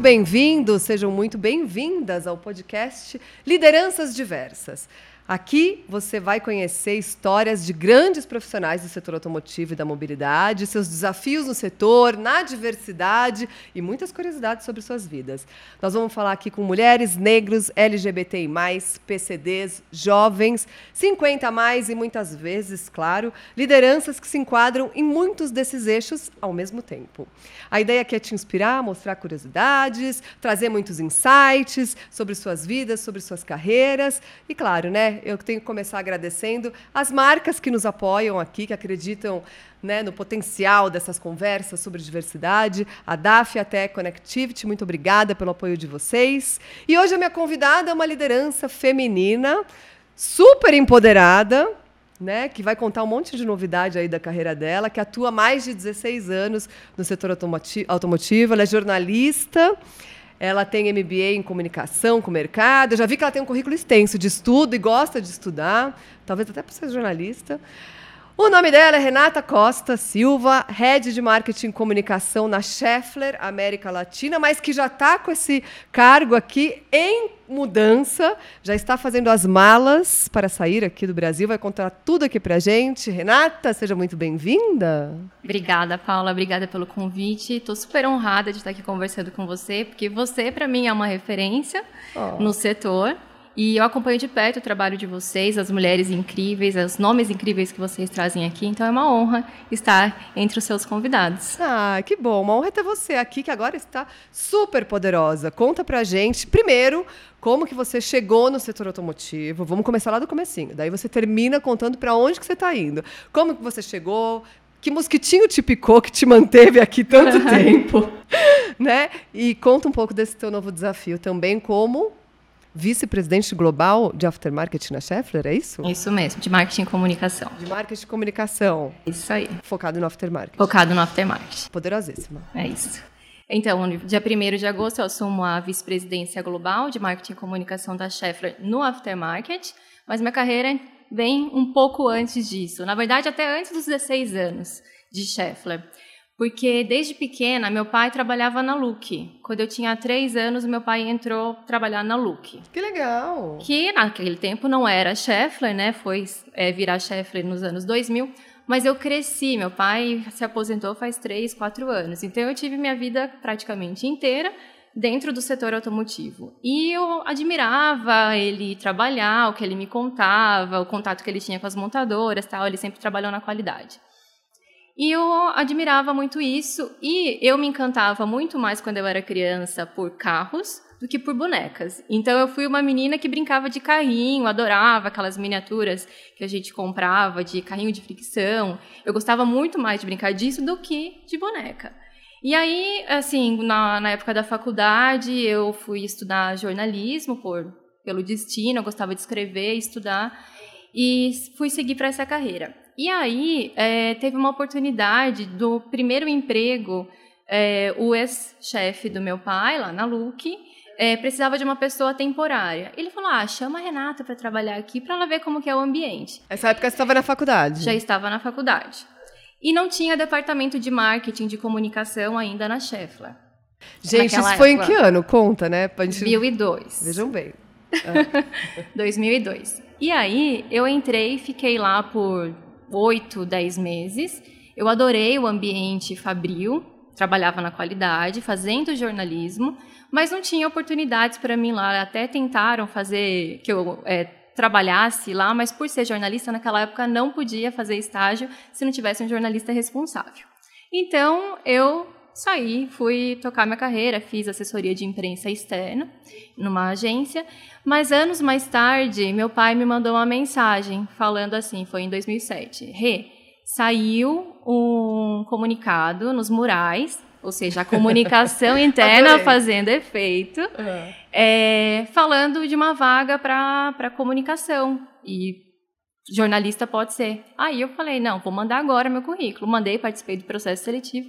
muito bem-vindos, sejam muito bem-vindas ao podcast Lideranças Diversas. Aqui você vai conhecer histórias de grandes profissionais do setor automotivo e da mobilidade, seus desafios no setor, na diversidade e muitas curiosidades sobre suas vidas. Nós vamos falar aqui com mulheres, negros, LGBTI, PCDs, jovens, 50 a mais e muitas vezes, claro, lideranças que se enquadram em muitos desses eixos ao mesmo tempo. A ideia aqui é te inspirar, mostrar curiosidades, trazer muitos insights sobre suas vidas, sobre suas carreiras e, claro, né? Eu tenho que começar agradecendo as marcas que nos apoiam aqui, que acreditam né, no potencial dessas conversas sobre diversidade. A DAF a Tech Connectivity, muito obrigada pelo apoio de vocês. E hoje a minha convidada é uma liderança feminina, super empoderada, né, que vai contar um monte de novidade aí da carreira dela, que atua há mais de 16 anos no setor automotivo, ela é jornalista. Ela tem MBA em comunicação com o mercado. Eu já vi que ela tem um currículo extenso de estudo e gosta de estudar, talvez até para ser jornalista. O nome dela é Renata Costa Silva, Head de Marketing e Comunicação na Scheffler América Latina, mas que já está com esse cargo aqui em mudança, já está fazendo as malas para sair aqui do Brasil, vai contar tudo aqui para gente. Renata, seja muito bem-vinda. Obrigada, Paula, obrigada pelo convite. Estou super honrada de estar aqui conversando com você, porque você, para mim, é uma referência oh. no setor. E eu acompanho de perto o trabalho de vocês, as mulheres incríveis, os nomes incríveis que vocês trazem aqui. Então é uma honra estar entre os seus convidados. Ah, que bom. Uma honra ter você aqui, que agora está super poderosa. Conta pra gente, primeiro, como que você chegou no setor automotivo. Vamos começar lá do comecinho. Daí você termina contando para onde que você está indo. Como que você chegou, que mosquitinho te picou que te manteve aqui tanto tempo, né? E conta um pouco desse teu novo desafio também como vice-presidente global de aftermarket na Schaeffler, é isso? Isso mesmo, de marketing e comunicação. De marketing e comunicação. Isso aí. Focado no aftermarket. Focado no aftermarket. Poderosíssima. É isso. Então, dia 1 de agosto eu assumo a vice-presidência global de marketing e comunicação da Schaeffler no aftermarket, mas minha carreira vem um pouco antes disso. Na verdade, até antes dos 16 anos de Schaeffler. Porque desde pequena, meu pai trabalhava na Look. Quando eu tinha três anos, meu pai entrou trabalhar na Look. Que legal! Que naquele tempo não era Scheffler, né? Foi é, virar Scheffler nos anos 2000. Mas eu cresci, meu pai se aposentou faz três, quatro anos. Então eu tive minha vida praticamente inteira dentro do setor automotivo. E eu admirava ele trabalhar, o que ele me contava, o contato que ele tinha com as montadoras, tal. Ele sempre trabalhou na qualidade. E eu admirava muito isso e eu me encantava muito mais quando eu era criança por carros do que por bonecas. Então eu fui uma menina que brincava de carrinho, adorava aquelas miniaturas que a gente comprava de carrinho de fricção. Eu gostava muito mais de brincar disso do que de boneca. E aí, assim, na, na época da faculdade, eu fui estudar jornalismo por pelo destino, eu gostava de escrever, estudar e fui seguir para essa carreira. E aí é, teve uma oportunidade do primeiro emprego, é, o ex-chefe do meu pai, lá na LUC, é, precisava de uma pessoa temporária. Ele falou: ah, chama a Renata para trabalhar aqui para ela ver como que é o ambiente. Essa época você estava na faculdade? Já estava na faculdade. E não tinha departamento de marketing, de comunicação ainda na Scheffler. Gente, isso foi época. em que ano? Conta, né? Pra gente... 2002. Vejam bem. Ah. 2002. E aí, eu entrei fiquei lá por oito, dez meses. Eu adorei o ambiente fabril, trabalhava na qualidade, fazendo jornalismo, mas não tinha oportunidades para mim lá. Até tentaram fazer que eu é, trabalhasse lá, mas por ser jornalista naquela época não podia fazer estágio se não tivesse um jornalista responsável. Então eu saí, fui tocar minha carreira, fiz assessoria de imprensa externa numa agência, mas anos mais tarde, meu pai me mandou uma mensagem falando assim, foi em 2007, Rê, saiu um comunicado nos murais, ou seja, a comunicação interna fazendo efeito, uhum. é, falando de uma vaga para comunicação e jornalista pode ser. Aí eu falei, não, vou mandar agora meu currículo. Mandei, participei do processo seletivo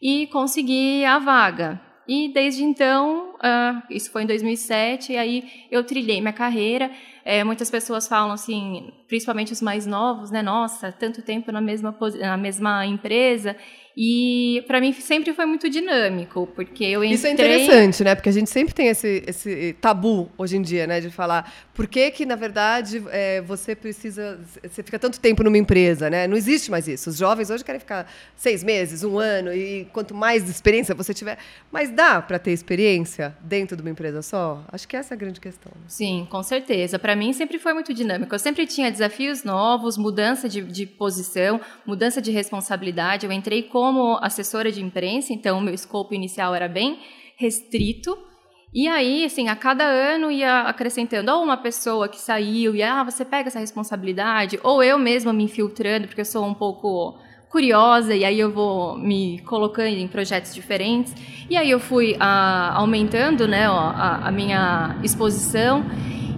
e consegui a vaga. E desde então, uh, isso foi em 2007, e aí eu trilhei minha carreira. É, muitas pessoas falam assim, principalmente os mais novos, né? Nossa, tanto tempo na mesma, na mesma empresa. E para mim sempre foi muito dinâmico, porque eu entrei... Isso é interessante, né? Porque a gente sempre tem esse, esse tabu hoje em dia, né? De falar por que que, na verdade, é, você precisa... Você fica tanto tempo numa empresa, né? Não existe mais isso. Os jovens hoje querem ficar seis meses, um ano, e quanto mais experiência você tiver... Mas dá para ter experiência dentro de uma empresa só? Acho que essa é a grande questão. Sim, com certeza. Para mim sempre foi muito dinâmico. Eu sempre tinha desafios novos, mudança de, de posição, mudança de responsabilidade. Eu entrei com como assessora de imprensa, então o meu escopo inicial era bem restrito. E aí, assim, a cada ano ia acrescentando ou uma pessoa que saiu e ah, você pega essa responsabilidade, ou eu mesma me infiltrando, porque eu sou um pouco curiosa e aí eu vou me colocando em projetos diferentes. E aí eu fui ah, aumentando, né, ó, a, a minha exposição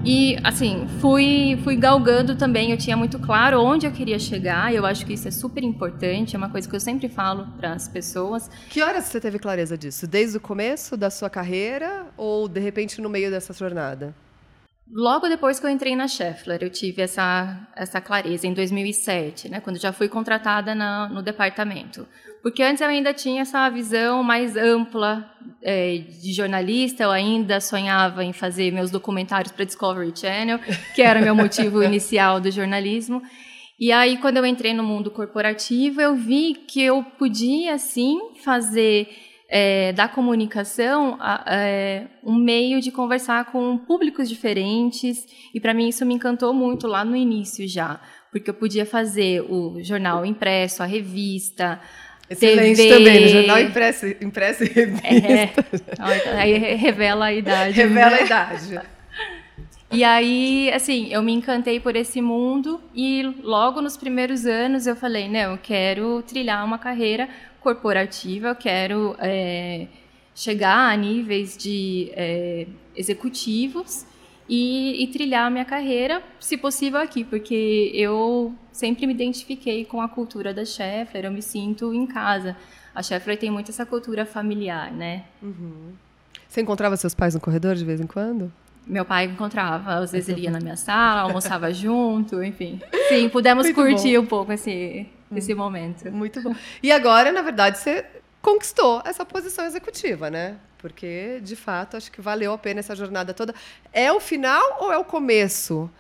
e, assim, fui, fui galgando também. Eu tinha muito claro onde eu queria chegar. Eu acho que isso é super importante. É uma coisa que eu sempre falo para as pessoas. Que horas você teve clareza disso? Desde o começo da sua carreira ou, de repente, no meio dessa jornada? Logo depois que eu entrei na Scheffler, eu tive essa, essa clareza, em 2007, né, quando já fui contratada na, no departamento. Porque antes eu ainda tinha essa visão mais ampla é, de jornalista, eu ainda sonhava em fazer meus documentários para Discovery Channel, que era meu motivo inicial do jornalismo. E aí, quando eu entrei no mundo corporativo, eu vi que eu podia, sim, fazer é, da comunicação é, um meio de conversar com públicos diferentes e para mim isso me encantou muito lá no início já porque eu podia fazer o jornal impresso a revista Excelente TV. também, jornal impresso, impresso e revista. É, aí revela a idade. Revela né? a idade. E aí, assim, eu me encantei por esse mundo e logo nos primeiros anos eu falei, não, eu quero trilhar uma carreira corporativa, eu quero é, chegar a níveis de é, executivos e, e, trilhar a minha carreira, se possível, aqui, porque eu sempre me identifiquei com a cultura da Scheffler, eu me sinto em casa. A Scheffler tem muito essa cultura familiar, né? Uhum. Você encontrava seus pais no corredor de vez em quando? Meu pai encontrava, às vezes ele ia na minha sala, almoçava junto, enfim. Sim, pudemos muito curtir bom. um pouco esse, esse momento. Muito bom. E agora, na verdade, você conquistou essa posição executiva, né? Porque, de fato, acho que valeu a pena essa jornada toda. É o final ou é o começo,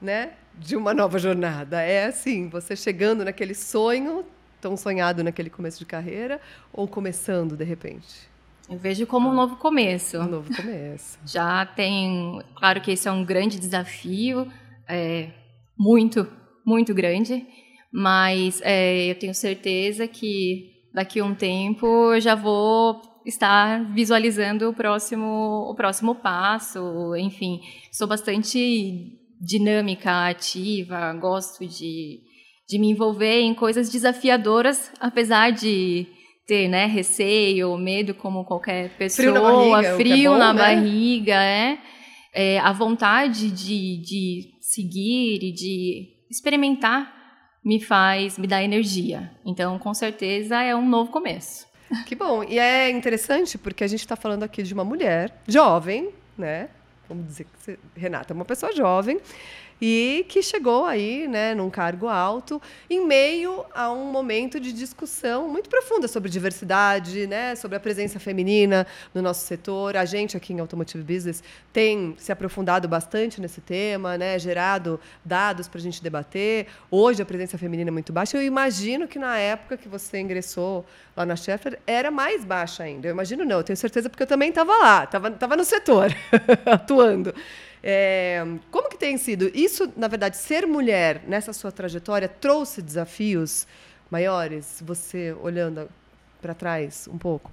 né? De uma nova jornada? É assim, você chegando naquele sonho tão sonhado naquele começo de carreira ou começando de repente? Eu vejo como um novo começo. Um novo começo. Já tem, claro que esse é um grande desafio, é, muito, muito grande. Mas é, eu tenho certeza que daqui a um tempo eu já vou estar visualizando o próximo, o próximo passo. Enfim, sou bastante dinâmica, ativa, gosto de, de me envolver em coisas desafiadoras, apesar de ter né, receio, medo, como qualquer pessoa, frio na barriga, frio é bom, na né? barriga é, é, a vontade de, de seguir e de experimentar me faz, me dá energia. Então, com certeza, é um novo começo. Que bom. E é interessante porque a gente está falando aqui de uma mulher jovem, né? Vamos dizer que Renata é uma pessoa jovem e que chegou aí, né, num cargo alto, em meio a um momento de discussão muito profunda sobre diversidade, né, sobre a presença feminina no nosso setor. A gente aqui em Automotive Business tem se aprofundado bastante nesse tema, né, gerado dados para a gente debater. Hoje a presença feminina é muito baixa. Eu imagino que na época que você ingressou lá na Sheffer era mais baixa ainda. Eu imagino não, eu tenho certeza porque eu também estava lá, estava tava no setor, atuando. É, como que tem sido? Isso, na verdade, ser mulher nessa sua trajetória trouxe desafios maiores? Você olhando para trás um pouco?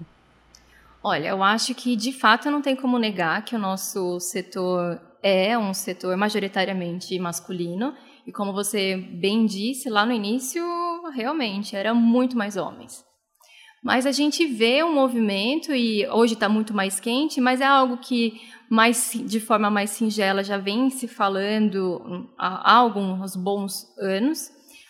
Olha, eu acho que de fato não tem como negar que o nosso setor é um setor majoritariamente masculino e como você bem disse lá no início, realmente era muito mais homens. Mas a gente vê um movimento e hoje está muito mais quente, mas é algo que mais de forma mais singela já vem se falando há alguns bons anos.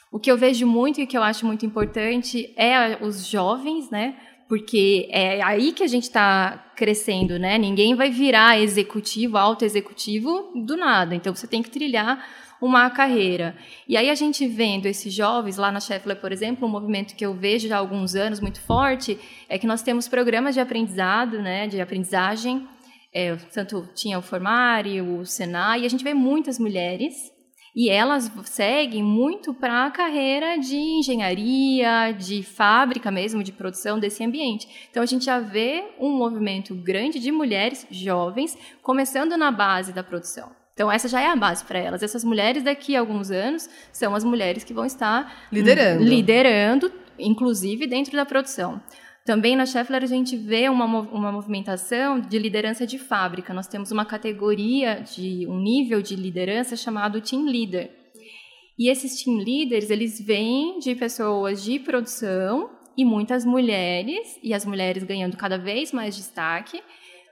O que eu vejo muito e que eu acho muito importante é os jovens, né, porque é aí que a gente está crescendo, né? Ninguém vai virar executivo, alto executivo do nada. Então você tem que trilhar uma carreira. E aí a gente vendo esses jovens lá na Scheffler, por exemplo, um movimento que eu vejo já há alguns anos muito forte é que nós temos programas de aprendizado, né, de aprendizagem. É, tanto tinha o Formare, o Senai, e a gente vê muitas mulheres e elas seguem muito para a carreira de engenharia, de fábrica mesmo, de produção desse ambiente. Então a gente já vê um movimento grande de mulheres jovens começando na base da produção. Então essa já é a base para elas. Essas mulheres daqui a alguns anos são as mulheres que vão estar liderando, liderando, inclusive dentro da produção. Também na Scheffler a gente vê uma, uma movimentação de liderança de fábrica. Nós temos uma categoria de um nível de liderança chamado team leader. E esses team leaders, eles vêm de pessoas de produção e muitas mulheres, e as mulheres ganhando cada vez mais destaque,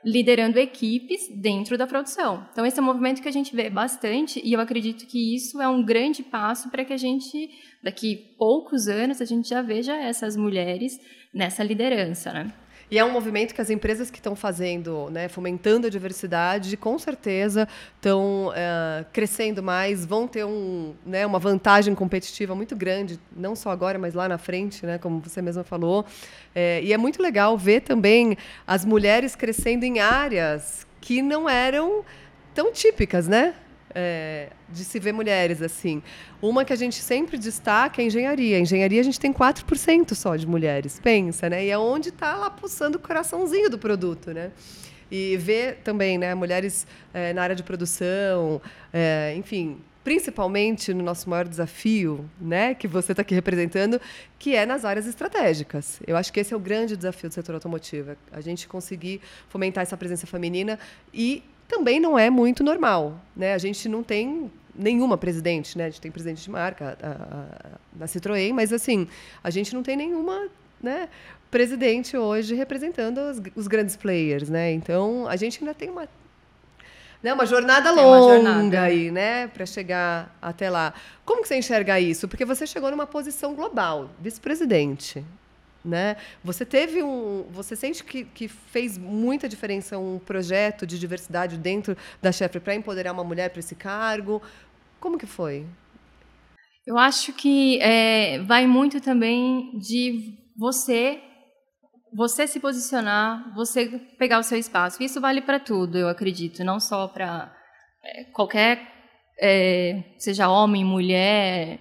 liderando equipes dentro da produção. Então, esse é um movimento que a gente vê bastante, e eu acredito que isso é um grande passo para que a gente, daqui poucos anos, a gente já veja essas mulheres nessa liderança, né? E é um movimento que as empresas que estão fazendo, né, fomentando a diversidade, com certeza estão uh, eh, crescendo mais, vão ter um, né, uma vantagem competitiva muito grande, não só agora, mas lá na frente, né, como você mesma falou. É, e é muito legal ver também as mulheres crescendo em áreas que não eram tão típicas, né? É, de se ver mulheres assim. Uma que a gente sempre destaca é a engenharia. A engenharia a gente tem 4% só de mulheres, pensa, né? E é onde está lá pulsando o coraçãozinho do produto, né? E ver também né, mulheres é, na área de produção, é, enfim, principalmente no nosso maior desafio, né, que você está aqui representando, que é nas áreas estratégicas. Eu acho que esse é o grande desafio do setor automotivo, é a gente conseguir fomentar essa presença feminina e também não é muito normal. Né? A gente não tem nenhuma presidente, né? A gente tem presidente de marca na Citroën, mas assim, a gente não tem nenhuma né, presidente hoje representando os, os grandes players, né? Então a gente ainda tem uma né, uma jornada longa uma jornada. aí, né, para chegar até lá. Como que você enxerga isso? Porque você chegou numa posição global, vice-presidente, né? Você teve um, você sente que, que fez muita diferença um projeto de diversidade dentro da chefe para empoderar uma mulher para esse cargo? Como que foi? Eu acho que é, vai muito também de você você se posicionar, você pegar o seu espaço. Isso vale para tudo, eu acredito, não só para é, qualquer, é, seja homem, mulher,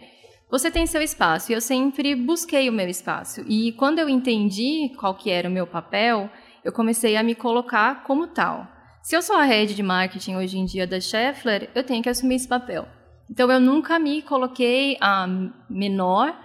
você tem seu espaço e eu sempre busquei o meu espaço. E quando eu entendi qual que era o meu papel, eu comecei a me colocar como tal. Se eu sou a rede de marketing hoje em dia da Scheffler, eu tenho que assumir esse papel. Então eu nunca me coloquei a menor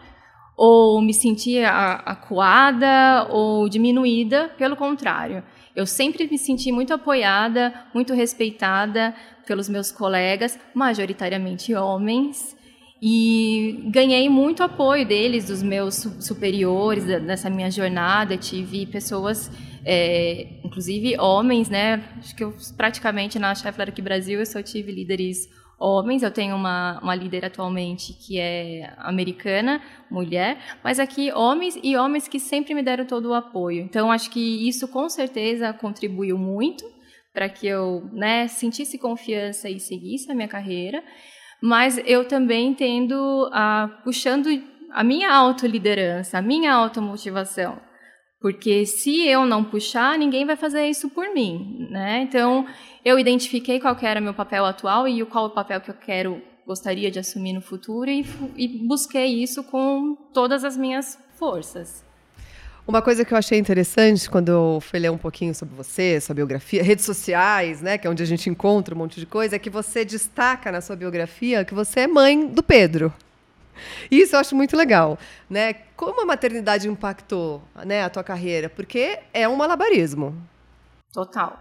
ou me sentia acuada ou diminuída, pelo contrário. Eu sempre me senti muito apoiada, muito respeitada pelos meus colegas, majoritariamente homens, e ganhei muito apoio deles, dos meus superiores, nessa minha jornada. Tive pessoas, é, inclusive homens, né? Acho que eu praticamente na Scheffler aqui Brasil eu só tive líderes homens. Eu tenho uma, uma líder atualmente que é americana, mulher, mas aqui homens e homens que sempre me deram todo o apoio. Então acho que isso com certeza contribuiu muito para que eu né, sentisse confiança e seguisse a minha carreira mas eu também tendo a puxando a minha autoliderança, a minha automotivação. Porque se eu não puxar, ninguém vai fazer isso por mim, né? Então, eu identifiquei qual era meu papel atual e qual o papel que eu quero gostaria de assumir no futuro e, e busquei isso com todas as minhas forças. Uma coisa que eu achei interessante quando eu fui ler um pouquinho sobre você, sua biografia, redes sociais, né, que é onde a gente encontra um monte de coisa, é que você destaca na sua biografia que você é mãe do Pedro. Isso eu acho muito legal, né? Como a maternidade impactou, né, a tua carreira? Porque é um malabarismo. Total.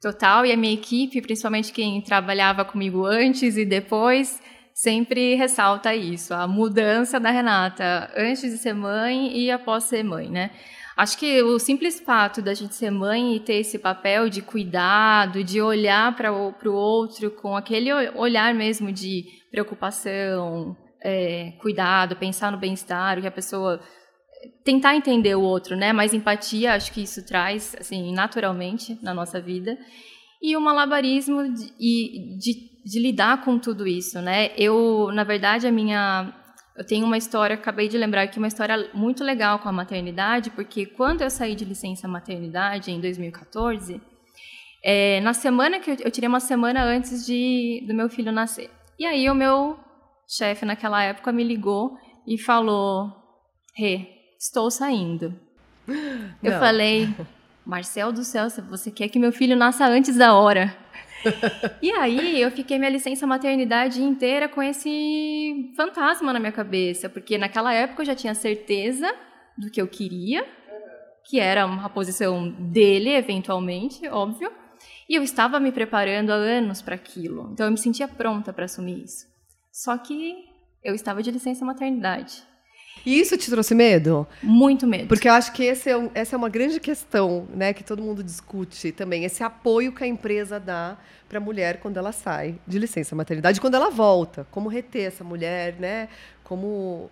Total, e a minha equipe, principalmente quem trabalhava comigo antes e depois, sempre ressalta isso, a mudança da Renata antes de ser mãe e após ser mãe, né? Acho que o simples fato da gente ser mãe e ter esse papel de cuidado, de olhar para o outro com aquele olhar mesmo de preocupação, é, cuidado, pensar no bem-estar, que a pessoa tentar entender o outro, né? Mais empatia, acho que isso traz, assim, naturalmente na nossa vida. E o malabarismo de, de, de lidar com tudo isso, né? Eu, na verdade, a minha eu tenho uma história, acabei de lembrar aqui, uma história muito legal com a maternidade, porque quando eu saí de licença maternidade em 2014, é, na semana que eu, eu, tirei uma semana antes de do meu filho nascer. E aí o meu chefe naquela época me ligou e falou: "Rê, estou saindo". Não. Eu falei: "Marcel do céu, você quer que meu filho nasça antes da hora?" E aí eu fiquei minha licença maternidade inteira com esse fantasma na minha cabeça, porque naquela época eu já tinha certeza do que eu queria, que era a posição dele, eventualmente, óbvio. E eu estava me preparando há anos para aquilo. Então eu me sentia pronta para assumir isso. Só que eu estava de licença maternidade. E isso te trouxe medo? Muito medo. Porque eu acho que é um, essa é uma grande questão, né, que todo mundo discute também, esse apoio que a empresa dá para a mulher quando ela sai de licença maternidade, quando ela volta, como reter essa mulher, né, como,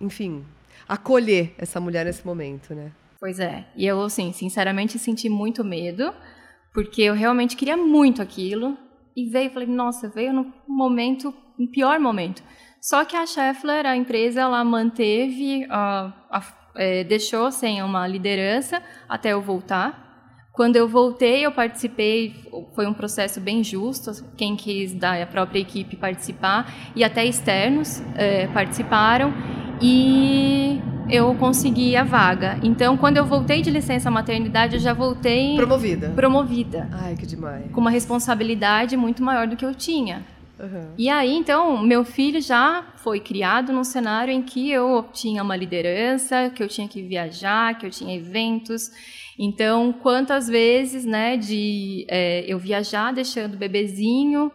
enfim, acolher essa mulher nesse momento, né? Pois é. E eu, assim, sinceramente senti muito medo, porque eu realmente queria muito aquilo e veio, falei, nossa, veio no momento, no pior momento. Só que a Scheffler, a empresa, ela manteve, uh, a, é, deixou sem uma liderança até eu voltar. Quando eu voltei, eu participei, foi um processo bem justo, quem quis da própria equipe participar, e até externos é, participaram, e eu consegui a vaga. Então, quando eu voltei de licença maternidade, eu já voltei... Promovida. Promovida. Ai, que demais. Com uma responsabilidade muito maior do que eu tinha. Uhum. E aí, então, meu filho já foi criado num cenário em que eu tinha uma liderança, que eu tinha que viajar, que eu tinha eventos. Então, quantas vezes, né, de é, eu viajar deixando o bebezinho,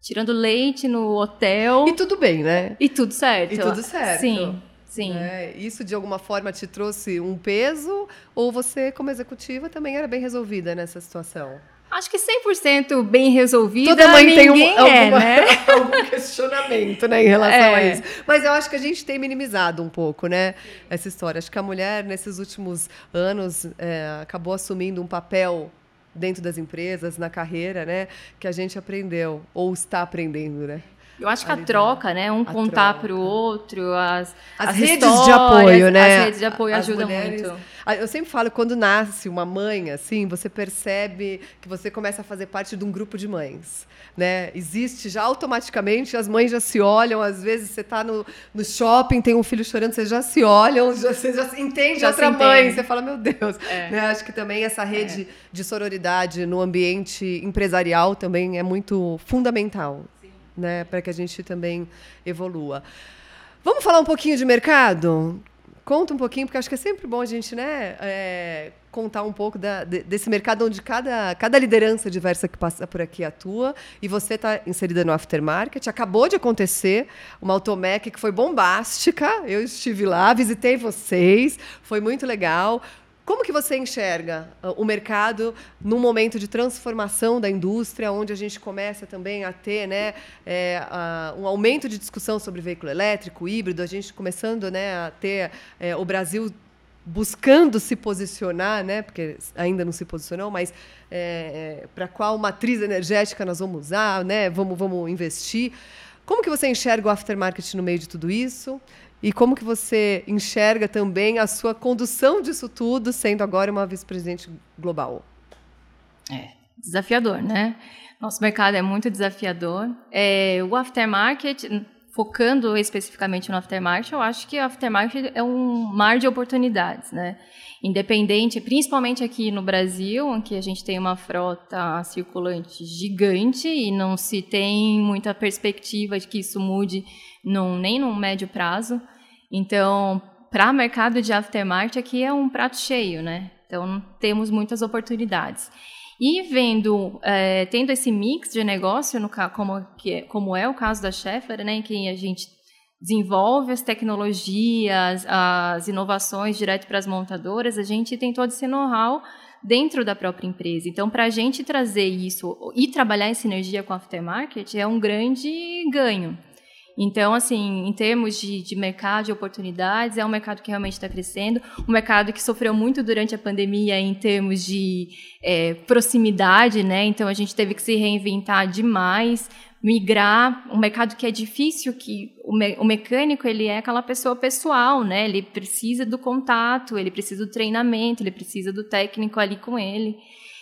tirando leite no hotel. E tudo bem, né? E tudo certo. E tudo certo. Sim. Sim. É, isso de alguma forma te trouxe um peso ou você, como executiva, também era bem resolvida nessa situação? Acho que 100% bem resolvida. Toda mãe tem um, é, alguma, né? algum questionamento né, em relação é. a isso. Mas eu acho que a gente tem minimizado um pouco né, essa história. Acho que a mulher, nesses últimos anos, é, acabou assumindo um papel dentro das empresas, na carreira, né? Que a gente aprendeu, ou está aprendendo, né? Eu acho que a troca, né? Um contar para o outro, as, as, as redes de apoio, né? As redes de apoio as ajudam mulheres, muito. Eu sempre falo, quando nasce uma mãe, assim, você percebe que você começa a fazer parte de um grupo de mães, né? Existe já automaticamente, as mães já se olham, às vezes você está no, no shopping, tem um filho chorando, vocês já se olham, já, você já entende já outra mãe, entende. você fala, meu Deus. É. Né? Acho que também essa rede é. de sororidade no ambiente empresarial também é muito fundamental né, para que a gente também evolua. Vamos falar um pouquinho de mercado? Conta um pouquinho, porque acho que é sempre bom a gente né, é, contar um pouco da, desse mercado onde cada, cada liderança diversa que passa por aqui atua. E você está inserida no aftermarket. Acabou de acontecer uma Automec que foi bombástica. Eu estive lá, visitei vocês, foi muito legal. Como que você enxerga uh, o mercado num momento de transformação da indústria, onde a gente começa também a ter né, é, uh, um aumento de discussão sobre veículo elétrico, híbrido, a gente começando né, a ter é, o Brasil buscando se posicionar, né, porque ainda não se posicionou, mas é, é para qual matriz energética nós vamos usar, né, vamos, vamos investir. Como que você enxerga o aftermarket no meio de tudo isso? E como que você enxerga também a sua condução disso tudo, sendo agora uma vice-presidente global? É, desafiador, né? Nosso mercado é muito desafiador. É, o aftermarket, focando especificamente no aftermarket, eu acho que o aftermarket é um mar de oportunidades, né? Independente, principalmente aqui no Brasil, em que a gente tem uma frota circulante gigante e não se tem muita perspectiva de que isso mude num, nem no médio prazo. Então, para o mercado de aftermarket aqui é um prato cheio, né? Então, temos muitas oportunidades. E vendo, é, tendo esse mix de negócio, no, como, que, como é o caso da Schaeffler, né, em que a gente desenvolve as tecnologias, as inovações direto para as montadoras, a gente tem todo esse know-how dentro da própria empresa. Então, para a gente trazer isso e trabalhar em sinergia com a aftermarket é um grande ganho. Então, assim, em termos de, de mercado, de oportunidades, é um mercado que realmente está crescendo, um mercado que sofreu muito durante a pandemia em termos de é, proximidade, né? Então, a gente teve que se reinventar demais, migrar, um mercado que é difícil, que o, me, o mecânico, ele é aquela pessoa pessoal, né? Ele precisa do contato, ele precisa do treinamento, ele precisa do técnico ali com ele.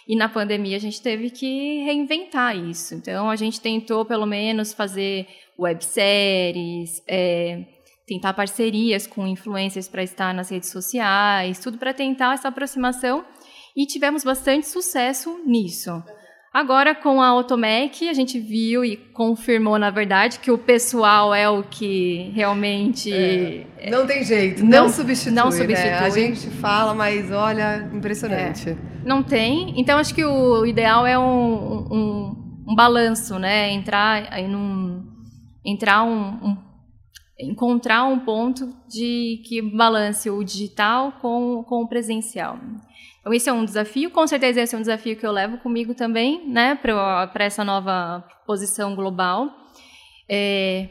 E na pandemia a gente teve que reinventar isso. Então a gente tentou pelo menos fazer webséries, é, tentar parcerias com influencers para estar nas redes sociais, tudo para tentar essa aproximação e tivemos bastante sucesso nisso. Agora, com a Automec, a gente viu e confirmou, na verdade, que o pessoal é o que realmente. É, não tem jeito, não, não substitui. Não substitui. Né? A gente fala, mas olha, impressionante. É, não tem. Então, acho que o ideal é um, um, um balanço, né? Entrar aí num. Entrar um, um encontrar um ponto de que balance o digital com, com o presencial. Então, esse é um desafio, com certeza esse é um desafio que eu levo comigo também, né, para essa nova posição global. É,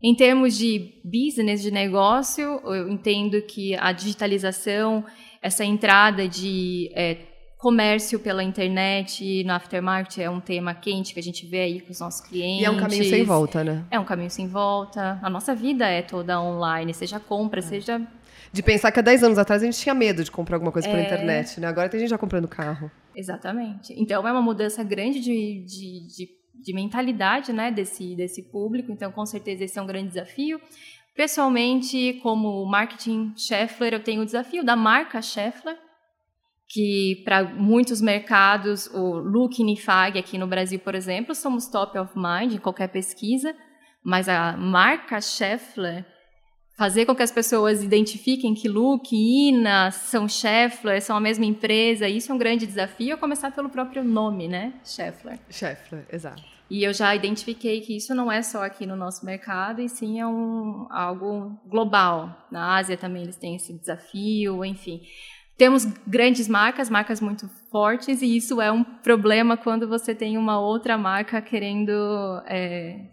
em termos de business, de negócio, eu entendo que a digitalização, essa entrada de é, comércio pela internet no aftermarket é um tema quente que a gente vê aí com os nossos clientes. E é um caminho sem volta, né? É um caminho sem volta. A nossa vida é toda online, seja compra, é. seja de pensar que há 10 anos atrás a gente tinha medo de comprar alguma coisa é... pela internet, né? Agora tem gente já comprando carro. Exatamente. Então é uma mudança grande de, de, de, de mentalidade né, desse, desse público. Então, com certeza, esse é um grande desafio. Pessoalmente, como marketing Scheffler, eu tenho o desafio da marca Scheffler, que para muitos mercados, o look Nifag aqui no Brasil, por exemplo, somos top of mind em qualquer pesquisa, mas a marca Scheffler fazer com que as pessoas identifiquem que Luke, Ina, são Scheffler, são a mesma empresa, isso é um grande desafio, a começar pelo próprio nome, né? Scheffler. Scheffler, exato. E eu já identifiquei que isso não é só aqui no nosso mercado, e sim é um, algo global. Na Ásia também eles têm esse desafio, enfim. Temos grandes marcas, marcas muito fortes, e isso é um problema quando você tem uma outra marca querendo é,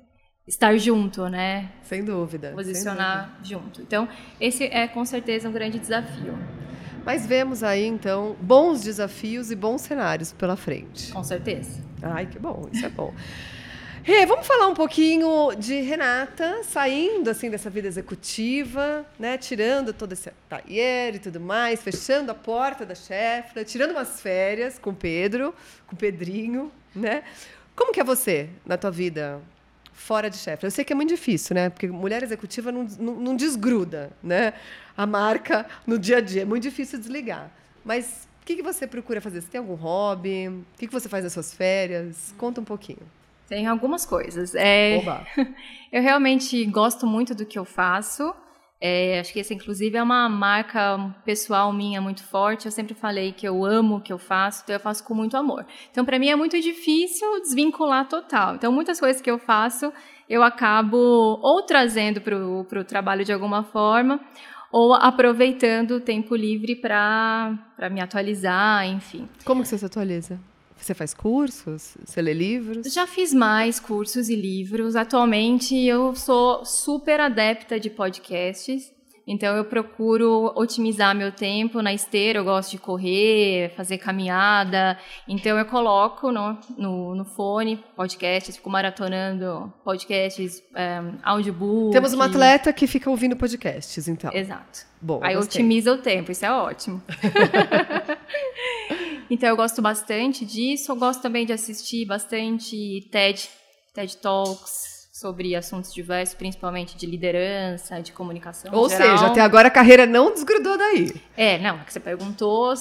estar junto, né? Sem dúvida. Posicionar sem dúvida. junto. Então, esse é com certeza um grande desafio. Mas vemos aí, então, bons desafios e bons cenários pela frente. Com certeza. Ai, que bom, isso é bom. Rê, vamos falar um pouquinho de Renata, saindo assim dessa vida executiva, né, tirando todo esse talher e tudo mais, fechando a porta da chefe, tirando umas férias com o Pedro, com o Pedrinho, né? Como que é você na tua vida fora de chefe. Eu sei que é muito difícil, né? Porque mulher executiva não, não, não, desgruda, né? A marca no dia a dia. É muito difícil desligar. Mas o que, que você procura fazer? Você tem algum hobby? O que, que você faz nas suas férias? Conta um pouquinho. Tem algumas coisas. É... eu realmente gosto muito do que eu faço. É, acho que essa, inclusive, é uma marca pessoal minha muito forte. Eu sempre falei que eu amo o que eu faço, então eu faço com muito amor. Então, para mim, é muito difícil desvincular total. Então, muitas coisas que eu faço, eu acabo ou trazendo para o trabalho de alguma forma, ou aproveitando o tempo livre para me atualizar, enfim. Como que você se atualiza? Você faz cursos? Você lê livros? Já fiz mais cursos e livros. Atualmente eu sou super adepta de podcasts. Então eu procuro otimizar meu tempo na esteira, eu gosto de correr, fazer caminhada. Então eu coloco no, no, no fone podcasts, fico maratonando podcasts, um, eh, audiobook. Temos uma atleta que fica ouvindo podcasts, então. Exato. Bom, Aí gostei. otimiza o tempo, isso é ótimo. então eu gosto bastante disso, eu gosto também de assistir bastante TED, TED Talks, sobre assuntos diversos, principalmente de liderança, de comunicação. Ou seja, até agora a carreira não desgrudou daí. É, não, é que você perguntou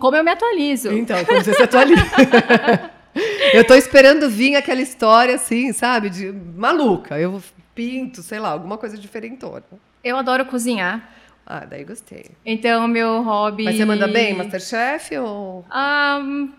como eu me atualizo. Então, como você se atualiza. eu tô esperando vir aquela história assim, sabe, de maluca. Eu pinto, sei lá, alguma coisa diferentona. Eu adoro cozinhar. Ah, daí gostei. Então, meu hobby. Mas você manda bem, Masterchef ou. Um,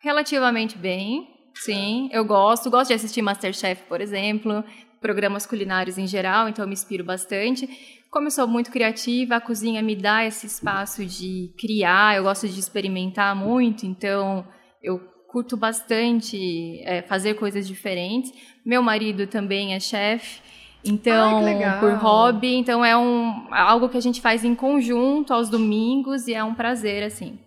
relativamente bem. Sim, eu gosto. Gosto de assistir Masterchef, por exemplo, programas culinários em geral, então eu me inspiro bastante. Como eu sou muito criativa, a cozinha me dá esse espaço de criar, eu gosto de experimentar muito, então eu curto bastante é, fazer coisas diferentes. Meu marido também é chefe, Então, por hobby, então é um algo que a gente faz em conjunto aos domingos e é um prazer assim.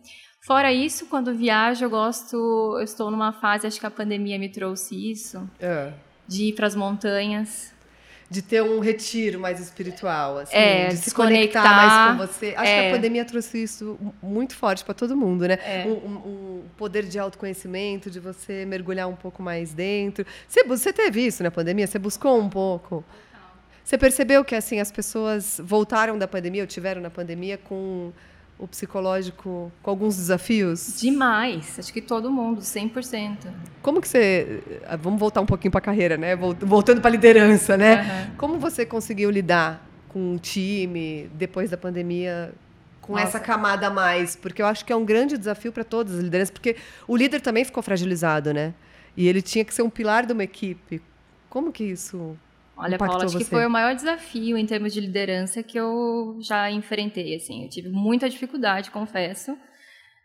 Fora isso, quando viajo, eu gosto, eu estou numa fase, acho que a pandemia me trouxe isso, É. de ir para as montanhas. De ter um retiro mais espiritual, assim, É, de se conectar conectar. mais com você. Acho que É. a pandemia trouxe isso muito forte para todo mundo, né? É. Um, um- um poder de autoconhecimento, de você mergulhar um pouco mais dentro. Você, você teve isso na pandemia? Você buscou um pouco? Você percebeu que assim as pessoas voltaram da pandemia ou tiveram na pandemia com o psicológico com alguns desafios? Demais, acho que todo mundo, 100%. Como que você. ah, Vamos voltar um pouquinho para a carreira, né? Vol- Voltando para a liderança, né? Aham. Como você conseguiu lidar com o time depois da pandemia? Com Nossa. essa camada a mais, porque eu acho que é um grande desafio para todas as lideranças, porque o líder também ficou fragilizado, né? E ele tinha que ser um pilar de uma equipe. Como que isso Olha, Paula, acho que você? foi o maior desafio em termos de liderança que eu já enfrentei. Assim, eu tive muita dificuldade, confesso.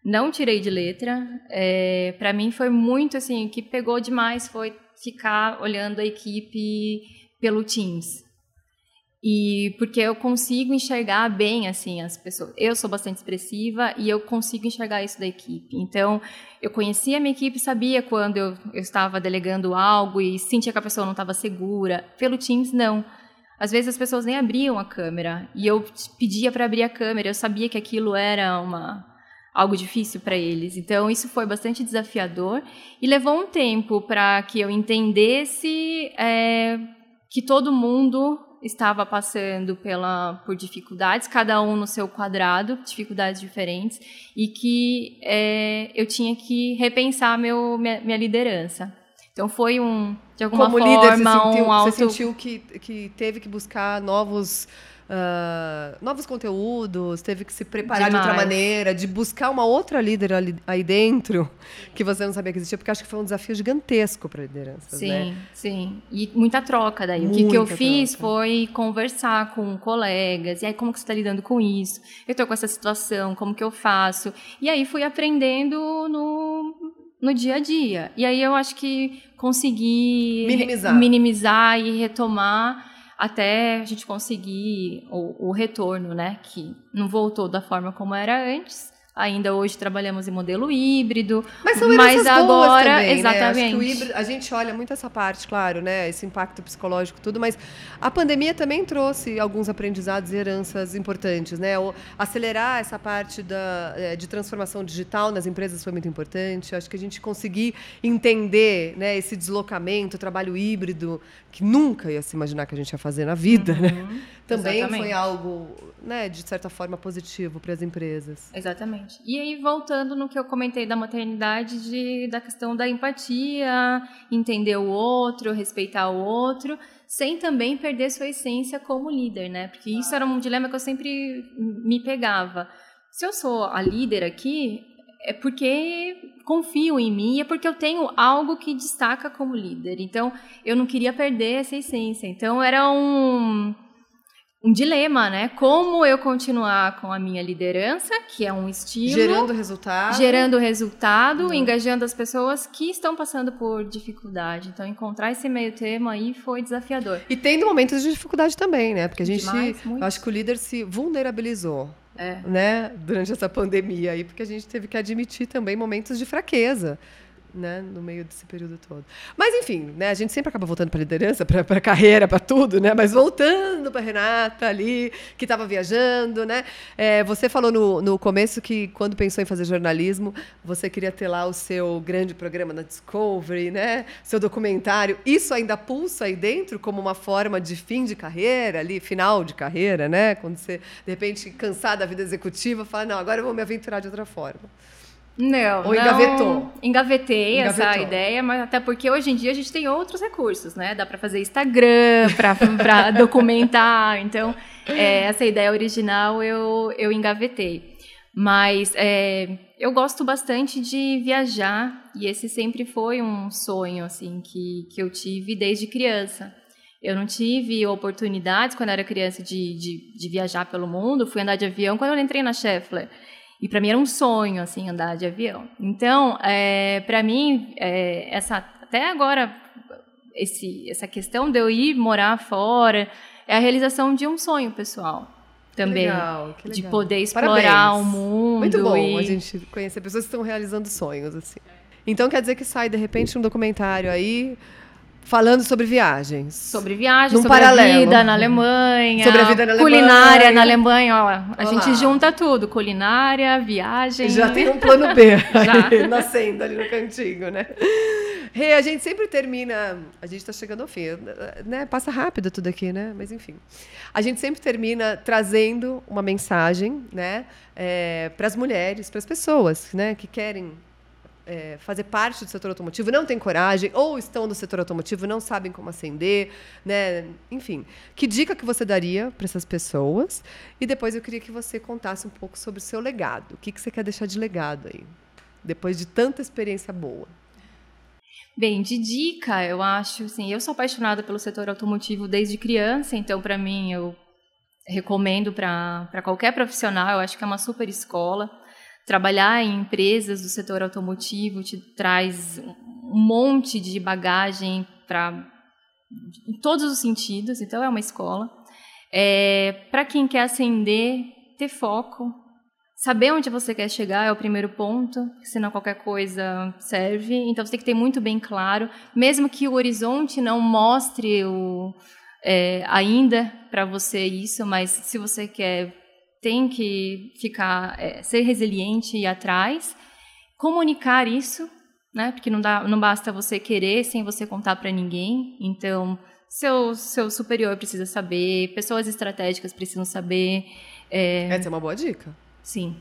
Não tirei de letra. É, para mim foi muito assim, o que pegou demais foi ficar olhando a equipe pelo Teams. E porque eu consigo enxergar bem assim as pessoas. Eu sou bastante expressiva e eu consigo enxergar isso da equipe. Então, eu conhecia a minha equipe, sabia quando eu, eu estava delegando algo e sentia que a pessoa não estava segura. Pelo Teams, não. Às vezes as pessoas nem abriam a câmera e eu pedia para abrir a câmera. Eu sabia que aquilo era uma algo difícil para eles. Então isso foi bastante desafiador e levou um tempo para que eu entendesse é, que todo mundo estava passando pela por dificuldades, cada um no seu quadrado, dificuldades diferentes, e que é, eu tinha que repensar meu minha, minha liderança. Então foi um de alguma Como forma líder, você sentiu, um auto você sentiu que, que teve que buscar novos, ah, novos conteúdos, teve que se preparar de outra Demais. maneira, de buscar uma outra líder ali, aí dentro que você não sabia que existia, porque acho que foi um desafio gigantesco para lideranças, Sim, né? sim. E muita troca daí. o que, que eu Muita fiz troca. foi conversar com colegas. E aí, como que você está lidando com isso? Eu estou com essa situação, como que eu faço? E aí fui aprendendo no, no dia a dia. E aí eu acho que consegui Minimizar. minimizar e retomar até a gente conseguir o, o retorno, né? Que não voltou da forma como era antes. Ainda hoje trabalhamos em modelo híbrido. Mas são boas agora, também, né? Exatamente. o híbrido- a gente olha muito essa parte, claro, né? Esse impacto psicológico, tudo, mas a pandemia também trouxe alguns aprendizados e heranças importantes, né? O- acelerar essa parte da, eh, de transformação digital nas empresas foi muito importante. Acho que a gente conseguir entender né, esse deslocamento, o trabalho híbrido, que nunca ia se imaginar que a gente ia fazer na vida, né? Também exatamente. foi algo, né, de certa forma, positivo para as empresas. Exatamente. E aí, voltando no que eu comentei da maternidade, de, da questão da empatia, entender o outro, respeitar o outro, sem também perder sua essência como líder, né? Porque isso era um dilema que eu sempre me pegava. Se eu sou a líder aqui, é porque confio em mim, é porque eu tenho algo que destaca como líder. Então, eu não queria perder essa essência. Então, era um um dilema, né? Como eu continuar com a minha liderança, que é um estilo, Gerando resultado. gerando resultado, engajando as pessoas que estão passando por dificuldade. Então, encontrar esse meio termo aí foi desafiador. E tendo momentos de dificuldade também, né? Porque a gente, Demais, acho que o líder se vulnerabilizou, É. né? Durante essa pandemia aí, porque a gente teve que admitir também momentos de fraqueza, né? No meio desse período todo. Mas enfim, né? A gente sempre acaba voltando para liderança, para carreira, para tudo, né? Mas voltando para Renata ali, que estava viajando, né? É, você falou no, no começo que quando pensou em fazer jornalismo, você queria ter lá o seu grande programa na Discovery, né? Seu documentário. Isso ainda pulsa aí dentro como uma forma de fim de carreira, ali, final de carreira, né? Quando você, de repente, cansar da vida executiva, fala, não, agora eu vou me aventurar de outra forma. Não, Ou engavetou? Engavetei essa Engavetou. ideia, mas até porque hoje em dia a gente tem outros recursos, né? Dá para fazer Instagram, para documentar. Então, é, essa ideia original eu, eu engavetei. Mas é, eu gosto bastante de viajar e esse sempre foi um sonho assim que, que eu tive desde criança. Eu não tive oportunidades quando era criança de, de, de viajar pelo mundo. Fui andar de avião quando eu entrei na Scheffler. E para mim era um sonho, assim, andar de avião. Então, é, para mim, é, essa até agora esse, essa questão de eu ir morar fora é a realização de um sonho pessoal também. Que legal, que legal. De poder explorar Parabéns. o mundo. Muito bom e... a gente conhecer pessoas que estão realizando sonhos, assim. Então quer dizer que sai, de repente, um documentário aí falando sobre viagens. Sobre viagens, Num sobre paralelo. a vida na Alemanha. Sobre a vida na Culinária Alemanha. na Alemanha, ó. A Olha gente junta tudo. Culinária, viagem. Já tem um plano B aí, nascendo ali no cantinho, né? Rê, a gente sempre termina. A gente está chegando ao fim, né? Passa rápido tudo aqui, né? Mas enfim. A gente sempre termina trazendo uma mensagem, né? para as mulheres, para as pessoas, né? Que querem é, fazer parte do setor automotivo, não têm coragem, ou estão no setor automotivo, não sabem como ascender, né? Enfim, que dica que você daria para essas pessoas? E depois eu queria que você contasse um pouco sobre o seu legado. O que, que você quer deixar de legado aí, depois de tanta experiência boa? Bem, de dica, eu acho, assim, eu sou apaixonada pelo setor automotivo desde criança, então para mim eu recomendo para qualquer profissional, eu acho que é uma super escola. Trabalhar em empresas do setor automotivo te traz um monte de bagagem para em todos os sentidos, então é uma escola. É, para quem quer ascender, ter foco, Saber onde você quer chegar é o primeiro ponto, senão qualquer coisa serve. Então você tem que ter muito bem claro, mesmo que o horizonte não mostre o, é, ainda para você isso, mas se você quer, tem que ficar, é, ser resiliente e ir atrás, comunicar isso, né? Porque não dá, não basta você querer sem você contar para ninguém. Então seu seu superior precisa saber, pessoas estratégicas precisam saber. É, Essa é uma boa dica. Sim.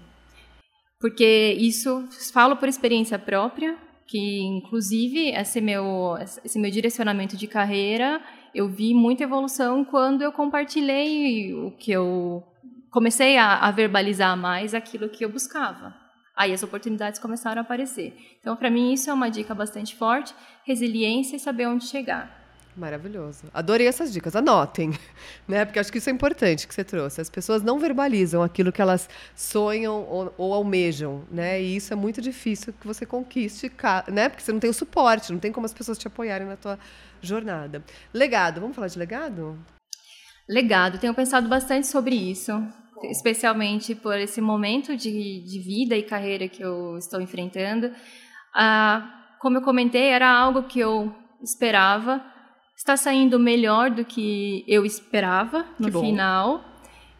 Porque isso, falo por experiência própria, que inclusive esse meu, esse meu direcionamento de carreira, eu vi muita evolução quando eu compartilhei o que eu comecei a, a verbalizar mais aquilo que eu buscava. Aí as oportunidades começaram a aparecer. Então, para mim, isso é uma dica bastante forte: resiliência e saber onde chegar. Maravilhoso. Adorei essas dicas. Anotem, né? Porque acho que isso é importante que você trouxe. As pessoas não verbalizam aquilo que elas sonham ou, ou almejam, né? E isso é muito difícil que você conquiste, né? Porque você não tem o suporte, não tem como as pessoas te apoiarem na tua jornada. Legado. Vamos falar de legado? Legado, tenho pensado bastante sobre isso, especialmente por esse momento de, de vida e carreira que eu estou enfrentando. Ah, como eu comentei, era algo que eu esperava, está saindo melhor do que eu esperava no final.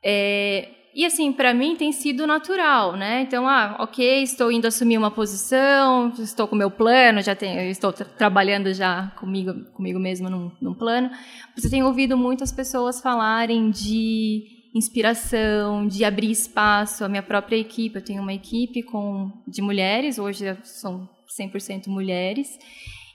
É, e assim, para mim tem sido natural, né? Então, ah, ok, estou indo assumir uma posição, estou com meu plano, já tenho, estou tra- trabalhando já comigo, comigo mesma num, num plano. Você tem ouvido muitas pessoas falarem de inspiração, de abrir espaço. A minha própria equipe, eu tenho uma equipe com de mulheres, hoje são 100% mulheres.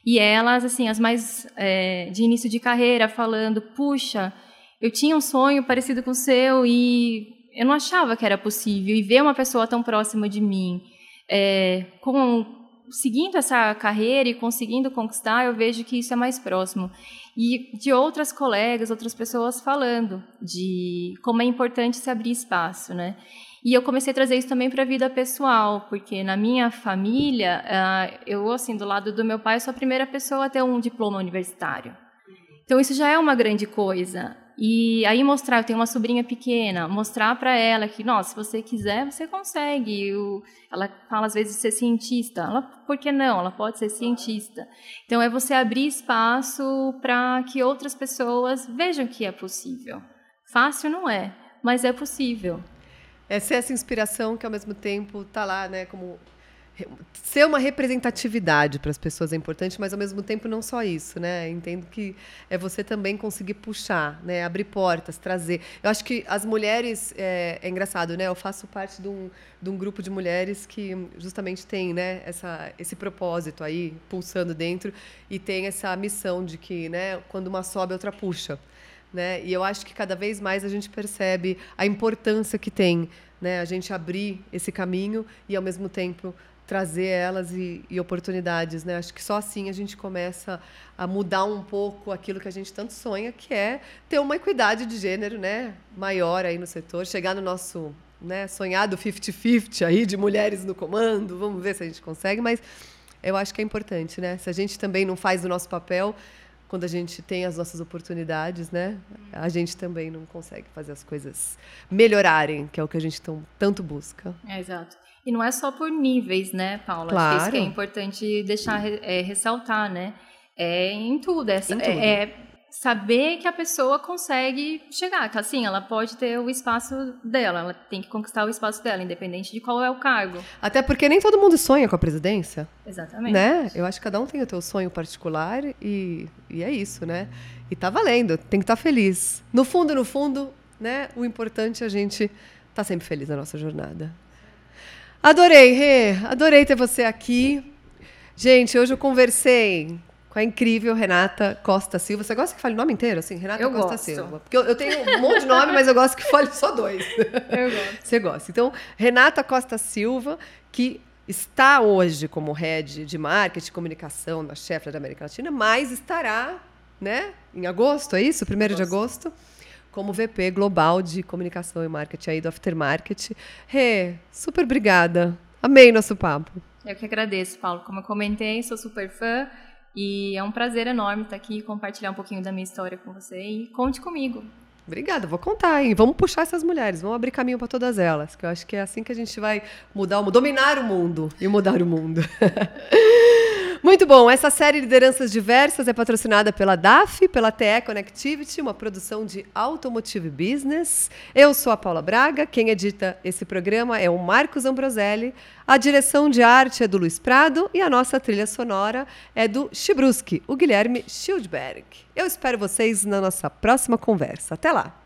E elas, assim, as mais é, de início de carreira, falando: puxa, eu tinha um sonho parecido com o seu e eu não achava que era possível. E ver uma pessoa tão próxima de mim, é, com, seguindo essa carreira e conseguindo conquistar, eu vejo que isso é mais próximo. E de outras colegas, outras pessoas falando de como é importante se abrir espaço, né? E eu comecei a trazer isso também para a vida pessoal, porque na minha família, ah, eu, assim, do lado do meu pai, sou a primeira pessoa a ter um diploma universitário. Então, isso já é uma grande coisa. E aí mostrar, eu tenho uma sobrinha pequena, mostrar para ela que, nossa, se você quiser, você consegue. Eu- ela fala às vezes de ser cientista. Ela, por que não? Ela pode ser cientista. Então, é você abrir espaço para que outras pessoas vejam que é possível. Fácil não é, mas é possível. É ser essa inspiração que ao mesmo tempo está lá, né? Como ser uma representatividade para as pessoas é importante, mas ao mesmo tempo não só isso, né? Entendo que é você também conseguir puxar, né? Abrir portas, trazer. Eu acho que as mulheres é, é engraçado, né? Eu faço parte de um, de um grupo de mulheres que justamente tem, né? Essa, esse propósito aí pulsando dentro e tem essa missão de que, né? Quando uma sobe, a outra puxa né? E eu acho que cada vez mais a gente percebe a importância que tem, né? A gente abrir esse caminho e ao mesmo tempo trazer elas e, e oportunidades, né? Acho que só assim a gente começa a mudar um pouco aquilo que a gente tanto sonha, que é ter uma equidade de gênero, né? Maior aí no setor, chegar no nosso né, sonhado 50-50 aí de mulheres no comando. Vamos ver se a gente consegue, mas eu acho que é importante, né? Se a gente também não faz o nosso papel, quando a gente tem as nossas oportunidades, né? A gente também não consegue fazer as coisas melhorarem, que é o que a gente tão, tanto busca. É, exato. E não é só por níveis, né, Paula? Claro. Acho que isso que é importante deixar é, ressaltar, né? É em tudo. É, Em tudo. é- é saber que a pessoa consegue chegar. Que assim, ela pode ter o espaço dela, ela tem que conquistar o espaço dela, independente de qual é o cargo. Até porque nem todo mundo sonha com a presidência, Exatamente. né? Eu acho que cada um tem o seu sonho particular e, e é isso, né? E tá valendo, tem que estar feliz. No fundo, no fundo, né? O importante é a gente estar sempre feliz na nossa jornada. Adorei, Rê, adorei ter você aqui. Gente, hoje eu conversei com a incrível Renata Costa Silva. Você gosta que fale o nome inteiro, assim? Renata Eu Costa gosto. Silva. Porque eu, eu tenho um monte de nome, mas eu gosto que fale só dois. Eu gosto. Você gosta. Então, Renata Costa Silva, que está hoje como head de marketing e comunicação da Chefla da América Latina, mas estará, né, em agosto, é isso? Primeiro de agosto, como VP global de comunicação e marketing aí do Aftermarket. Rê, super obrigada. Amei nosso papo. Eu que agradeço, Paulo. Como eu comentei, sou super fã e é um prazer enorme estar aqui e compartilhar um pouquinho da minha história com você. E conte comigo. Obrigada, vou contar, hein? Vamos puxar essas mulheres, vamos abrir caminho para todas elas, que eu acho que é assim que a gente vai mudar o mundo, dominar o mundo e mudar o mundo. Muito bom, essa série Lideranças Diversas é patrocinada pela DAF, pela TE Connectivity, uma produção de Automotive Business. Eu sou a Paula Braga, quem edita esse programa é o Marcos Ambroselli, a direção de arte é do Luiz Prado e a nossa trilha sonora é do Chibruski, o Guilherme Schildberg. Eu espero vocês na nossa próxima conversa. Até lá!